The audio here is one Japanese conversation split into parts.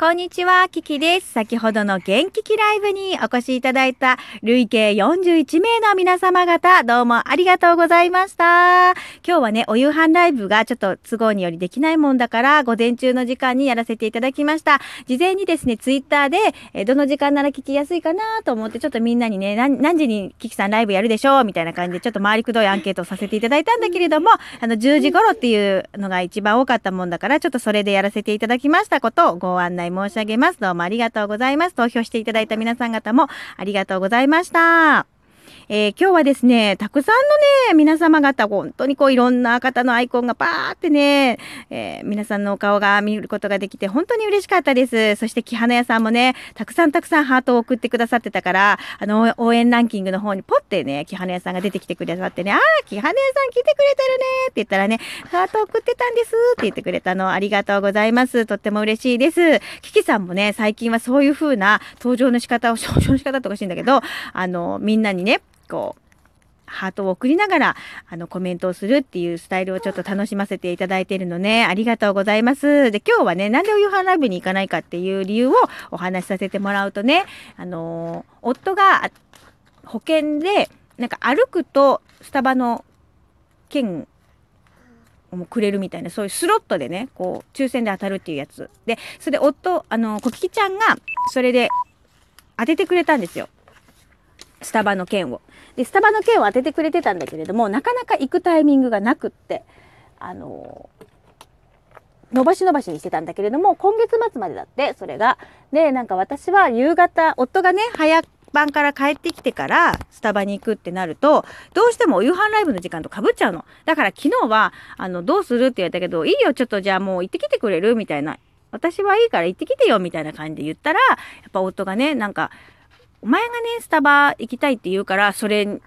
こんにちは、キキです。先ほどの元気キライブにお越しいただいた累計41名の皆様方、どうもありがとうございました。今日はね、お夕飯ライブがちょっと都合によりできないもんだから、午前中の時間にやらせていただきました。事前にですね、ツイッターで、えどの時間なら聞きやすいかなと思って、ちょっとみんなにね、何時にキキさんライブやるでしょうみたいな感じで、ちょっと回りくどいアンケートをさせていただいたんだけれども、あの、10時頃っていうのが一番多かったもんだから、ちょっとそれでやらせていただきましたことをご案内申し上げます。どうもありがとうございます。投票していただいた皆さん方もありがとうございました。えー、今日はですね、たくさんのね、皆様方、本当にこういろんな方のアイコンがパーってね、えー、皆さんのお顔が見ることができて本当に嬉しかったです。そして木花屋さんもね、たくさんたくさんハートを送ってくださってたから、あの、応援ランキングの方にポッてね、木花屋さんが出てきてくださってね、あー、木花屋さん来てくれてるねって言ったらね、ハート送ってたんですって言ってくれたのありがとうございます。とっても嬉しいです。キキさんもね、最近はそういう風な登場の仕方を、登場の仕方とかしいんだけど、あの、みんなにね、こう、ハートを送りながら、あの、コメントをするっていうスタイルをちょっと楽しませていただいているのね。ありがとうございます。で、今日はね、なんでお夕飯ライブに行かないかっていう理由をお話しさせてもらうとね、あのー、夫が保険で、なんか歩くとスタバの券もくれるみたいな、そういうスロットでね、こう、抽選で当たるっていうやつ。で、それで夫、あの、小キちゃんが、それで当ててくれたんですよ。スタバの券を。で、スタバの券を当ててくれてたんだけれども、なかなか行くタイミングがなくって、あの伸ばし伸ばしにしてたんだけれども、今月末までだって、それが。で、なんか私は夕方、夫がね、早晩から帰ってきてからスタバに行くってなると、どうしてもお夕飯ライブの時間とかぶっちゃうの。だから昨日は、あの、どうするって言われたけど、いいよ、ちょっとじゃあもう行ってきてくれる？みたいな。私はいいから行ってきてよみたいな感じで言ったら、やっぱ夫がね、なんか、お前がね、スタバ行きたいって言うから、それ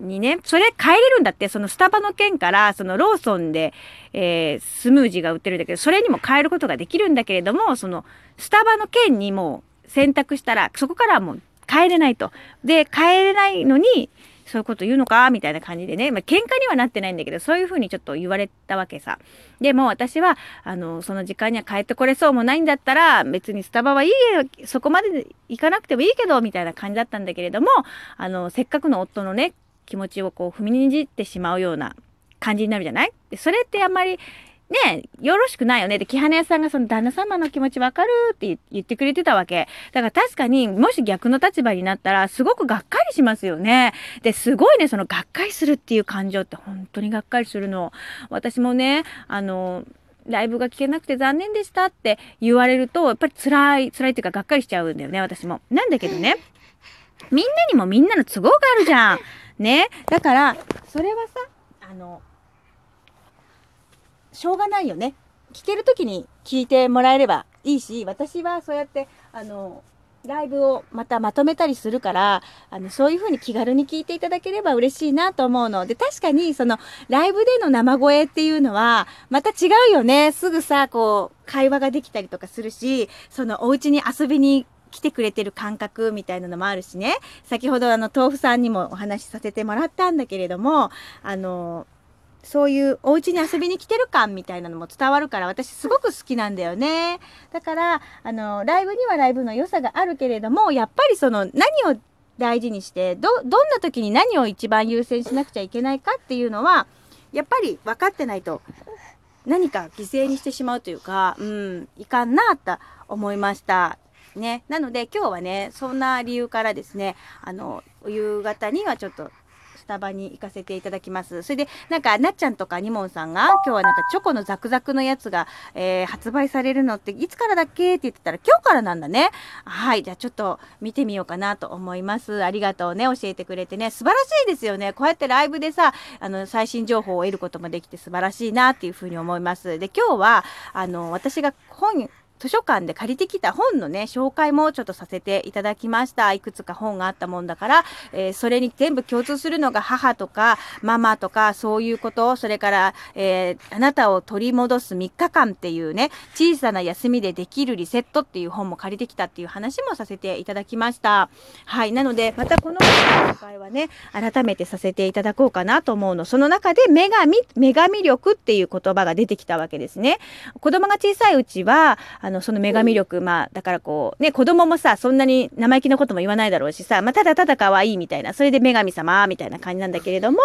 にね、それ帰れるんだって、そのスタバの件から、そのローソンで、えー、スムージーが売ってるんだけど、それにも変えることができるんだけれども、その、スタバの件にも選択したら、そこからはもう帰れないと。で、帰れないのに、そういうこと言うのかみたいな感じでね、まあ、喧嘩にはなってないんだけど、そういうふうにちょっと言われたわけさ。でも私は、あの、その時間には帰ってこれそうもないんだったら、別にスタバはいいよ、そこまで行かなくてもいいけど、みたいな感じだったんだけれども、あの、せっかくの夫のね、気持ちをこう踏みにじってしまうような感じになるじゃない？それってあんまりねよろしくないよね。で、木花屋さんがその旦那様の気持ちわかるって言ってくれてたわけ。だから確かに、もし逆の立場になったら、すごくがっかりしますよね。で、すごいね、そのがっかりするっていう感情って本当にがっかりするの。私もね、あの、ライブが聞けなくて残念でしたって言われると、やっぱり辛い、辛いっていうかがっかりしちゃうんだよね、私も。なんだけどね、みんなにもみんなの都合があるじゃん。ね。だから、それはさ、あの、しょうがないよね。聞ける時に聞いてもらえればいいし、私はそうやって、あの、ライブをまたまとめたりするから、あの、そういう風に気軽に聞いていただければ嬉しいなと思うので、確かに、その、ライブでの生声っていうのは、また違うよね。すぐさ、こう、会話ができたりとかするし、その、お家に遊びに来てくれてる感覚みたいなのもあるしね。先ほどあの、豆腐さんにもお話しさせてもらったんだけれども、あの、そういうお家に遊びに来てる感みたいなのも伝わるから私すごく好きなんだよね。だから、あの、ライブにはライブの良さがあるけれども、やっぱりその何を大事にして、ど、どんな時に何を一番優先しなくちゃいけないかっていうのは、やっぱり分かってないと何か犠牲にしてしまうというか、うん、いかんなと思いました。ね。なので今日はね、そんな理由からですね、あの、夕方にはちょっとタバに行かせていただきます。それで、なんか、なっちゃんとかにもんさんが、今日はなんかチョコのザクザクのやつが、えー、発売されるのっていつからだっけって言ってたら、今日からなんだね。はい。じゃあちょっと見てみようかなと思います。ありがとうね。教えてくれてね。素晴らしいですよね。こうやってライブでさ、あの、最新情報を得ることもできて素晴らしいなっていうふうに思います。で、今日は、あの、私が本、図書館で借りてきた本のね、紹介もちょっとさせていただきました。いくつか本があったもんだから、えー、それに全部共通するのが母とかママとかそういうこと、それから、えー、あなたを取り戻す3日間っていうね、小さな休みでできるリセットっていう本も借りてきたっていう話もさせていただきました。はい。なので、またこの紹介はね、改めてさせていただこうかなと思うの。その中で女神、女神力っていう言葉が出てきたわけですね。子供が小さいうちは、あの、その女神力、まあ、だからこう、ね、子供もさ、そんなに生意気なことも言わないだろうしさ、まあ、ただただ可愛いみたいな、それで女神様、みたいな感じなんだけれども、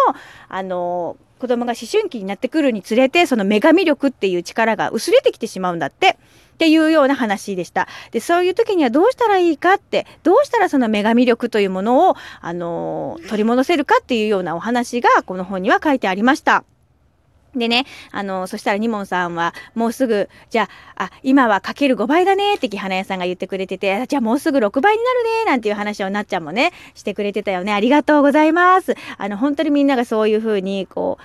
あの、子供が思春期になってくるにつれて、その女神力っていう力が薄れてきてしまうんだって。っていうような話でした。で、そういう時にはどうしたらいいかって、どうしたらその女神力というものを、あの取り戻せるかっていうようなお話が、この本には書いてありました。でね、あの、そしたらニモンさんは、もうすぐ、じゃあ、あ、今はかける5倍だねって木花屋さんが言ってくれてて、じゃあもうすぐ6倍になるねなんていう話をなっちゃんもね、してくれてたよね。ありがとうございます。あの、本当にみんながそういうふうに、こ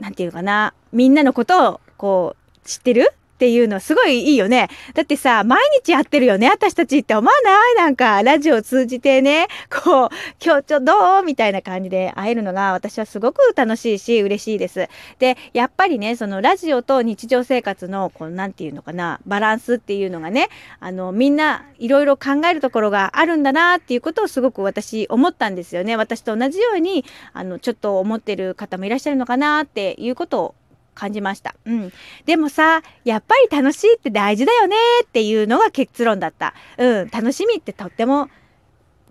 う、なんていうかな、みんなのことを、こう、知ってるっていうのすごいいいよね。だってさ、毎日やってるよね、私たちって思わない？なんか、ラジオを通じてね、こう、今日ちょどう？みたいな感じで会えるのが私はすごく楽しいし、嬉しいです。で、やっぱりね、そのラジオと日常生活の、こう、なんていうのかな、バランスっていうのがね、あの、みんないろいろ考えるところがあるんだなっていうことをすごく私思ったんですよね。私と同じように、あの、ちょっと思ってる方もいらっしゃるのかなっていうことを感じました。うん。でもさ、やっぱり楽しいって大事だよねっていうのが結論だった。うん。楽しみってとっても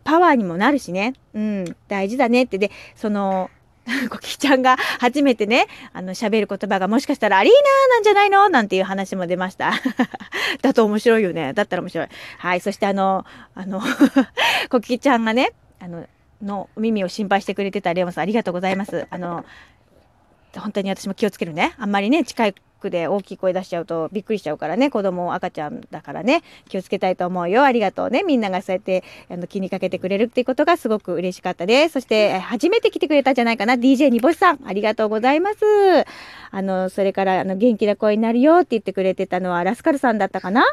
パワーにもなるしね。うん。大事だねって。で、その、コキちゃんが初めてね、あの、喋る言葉がもしかしたらアリーナなんじゃないの？なんていう話も出ました。だと面白いよね。だったら面白い。はい。そしてあの、あの コキちゃんがね、あの、の耳を心配してくれてたレオンさんありがとうございます。あの、本当に私も気をつけるね。あんまりね、近くで大きい声出しちゃうとびっくりしちゃうからね、子供赤ちゃんだからね、気をつけたいと思うよ。ありがとうね。みんながそうやってあの気にかけてくれるっていうことがすごく嬉しかったです。そして、初めて来てくれたんじゃないかな。DJ にぼしさん、ありがとうございます。あの、それから、あの、元気な声になるよって言ってくれてたのはラスカルさんだったかな？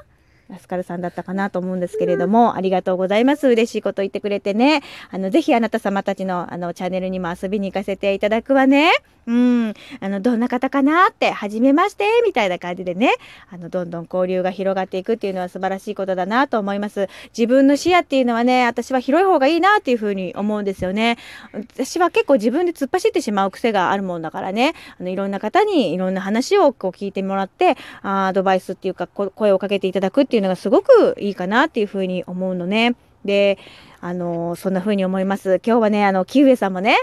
ラスカルさんだったかなと思うんですけれども、ありがとうございます。嬉しいこと言ってくれてね。あの、ぜひあなた様たちの、あの、チャンネルにも遊びに行かせていただくわね。うん。あの、どんな方かなって、はじめまして、みたいな感じでね、あの、どんどん交流が広がっていくっていうのは素晴らしいことだなと思います。自分の視野っていうのはね、私は広い方がいいなっていうふうに思うんですよね。私は結構自分で突っ走ってしまう癖があるもんだからね、あの、いろんな方にいろんな話をこう聞いてもらって、あアドバイスっていうか、声をかけていただくっていういうのがすごくいいかなっていうふうに思うのね。で、あのそんな風に思います。今日はね、あの、木上さんもね、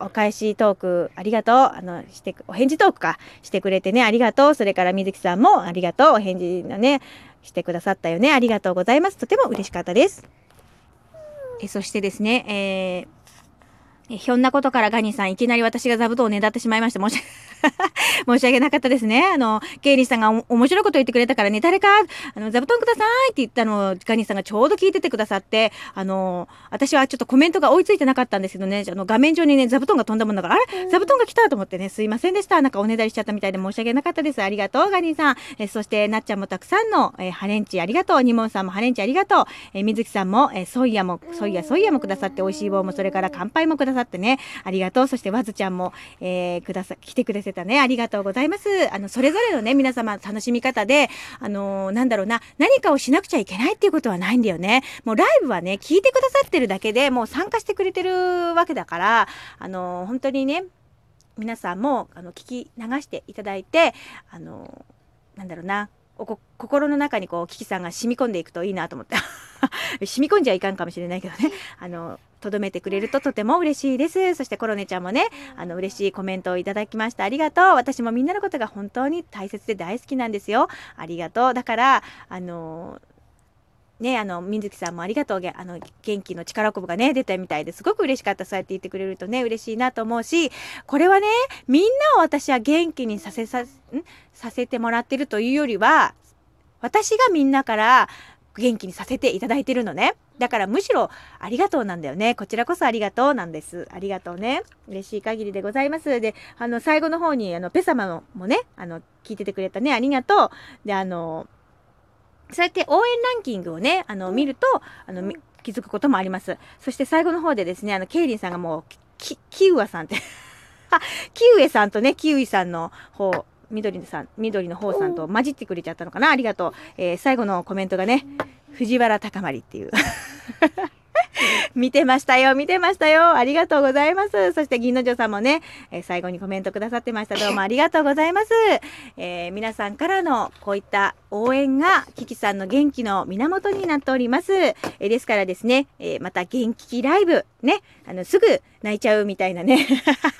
お返しトークありがとう。あの、して、お返事トークか、してくれてね、ありがとう。それから水木さんもありがとう。お返事のね、してくださったよね。ありがとうございます。とても嬉しかったです。えそしてですね、えーひょんなことからガニさん、いきなり私が座布団をねだってしまいました。申し訳 申し訳なかったですね。あの、ケイリーさんが面白いこと言ってくれたからね、誰か、あの、座布団くださいって言ったのを、ガニさんがちょうど聞いててくださって、あの、私はちょっとコメントが追いついてなかったんですけどね、あの、画面上にね、座布団が飛んだもんだから、あれ座布団が来たと思ってね、すいませんでした。なんかおねだりしちゃったみたいで申し訳なかったです。ありがとう、ガニさん。えそして、なっちゃんもたくさんの、えハレンチありがとう。ニモンさんもハレンチありがとう。え水木さんも、えソイヤも、ソイヤ、ソイヤもくださって、美味しい棒も、それから乾杯もくださってね、ありがとう。そして、わずちゃんも、えー、くださ、来てくれてたね。ありりがとうございます。あの、それぞれのね、皆様楽しみ方で、あのー、なんだろうな、何かをしなくちゃいけないっていうことはないんだよね。もうライブはね、聞いてくださってるだけでもう参加してくれてるわけだから、あのー、本当にね、皆さんも、あの、聞き流していただいて、あのー、なんだろうな、心の中にこうキキさんが染み込んでいくといいなと思って 染み込んじゃいかんかもしれないけどねあのとどめてくれるととても嬉しいです。そしてコロネちゃんもね、あの嬉しいコメントをいただきました。ありがとう。私もみんなのことが本当に大切で大好きなんですよ。ありがとう。だから、あのね、あの、水木さんもありがとう。あの、元気の力こぶがね、出たみたいですごく嬉しかった。そうやって言ってくれるとね、嬉しいなと思うし、これはね、みんなを私は元気にさせさ、ん？させてもらってるというよりは、私がみんなから元気にさせていただいてるのね。だからむしろありがとうなんだよね。こちらこそありがとうなんです。ありがとうね。嬉しい限りでございます。で、あの、最後の方に、あの、ペサマのもね、あの、聞いててくれたね。ありがとう。で、あの、そうやって応援ランキングをね、あの、見ると、あの、気づくこともあります。そして最後の方でですね、あの、ケイリンさんがもう、キ、キウアさんって キウエさんとね、キウイさんの方、緑さん、緑の方さんと混じってくれちゃったのかなありがとう。えー、最後のコメントがね、藤原高まりっていう 見てましたよ、見てましたよ。ありがとうございます。そして銀の城さんもね、えー、最後にコメントくださってました。どうもありがとうございます。えー、皆さんからのこういった応援がキキさんの元気の源になっております。えー、ですからですね、えまた元気ライブ、ね、あの、すぐ泣いちゃうみたいなね。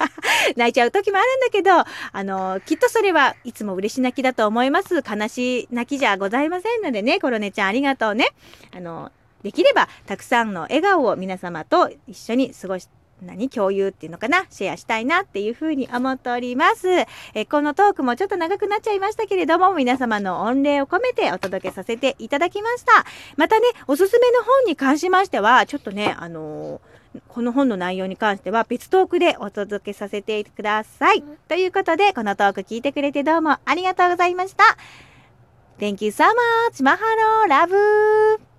泣いちゃう時もあるんだけど、あの、きっとそれはいつも嬉し泣きだと思います。悲しい泣きじゃございませんのでね、コロネちゃんありがとうね。あの、できればたくさんの笑顔を皆様と一緒に過ごし何共有っていうのかな？シェアしたいなっていうふうに思っております。えこのトークもちょっと長くなっちゃいましたけれども、皆様の御礼を込めてお届けさせていただきました。またね、おすすめの本に関しましては、ちょっとね、あのーこの本の内容に関しては別トークでお届けさせてください。ということで、このトーク聞いてくれてどうもありがとうございました。Thank you so much! マハローラブ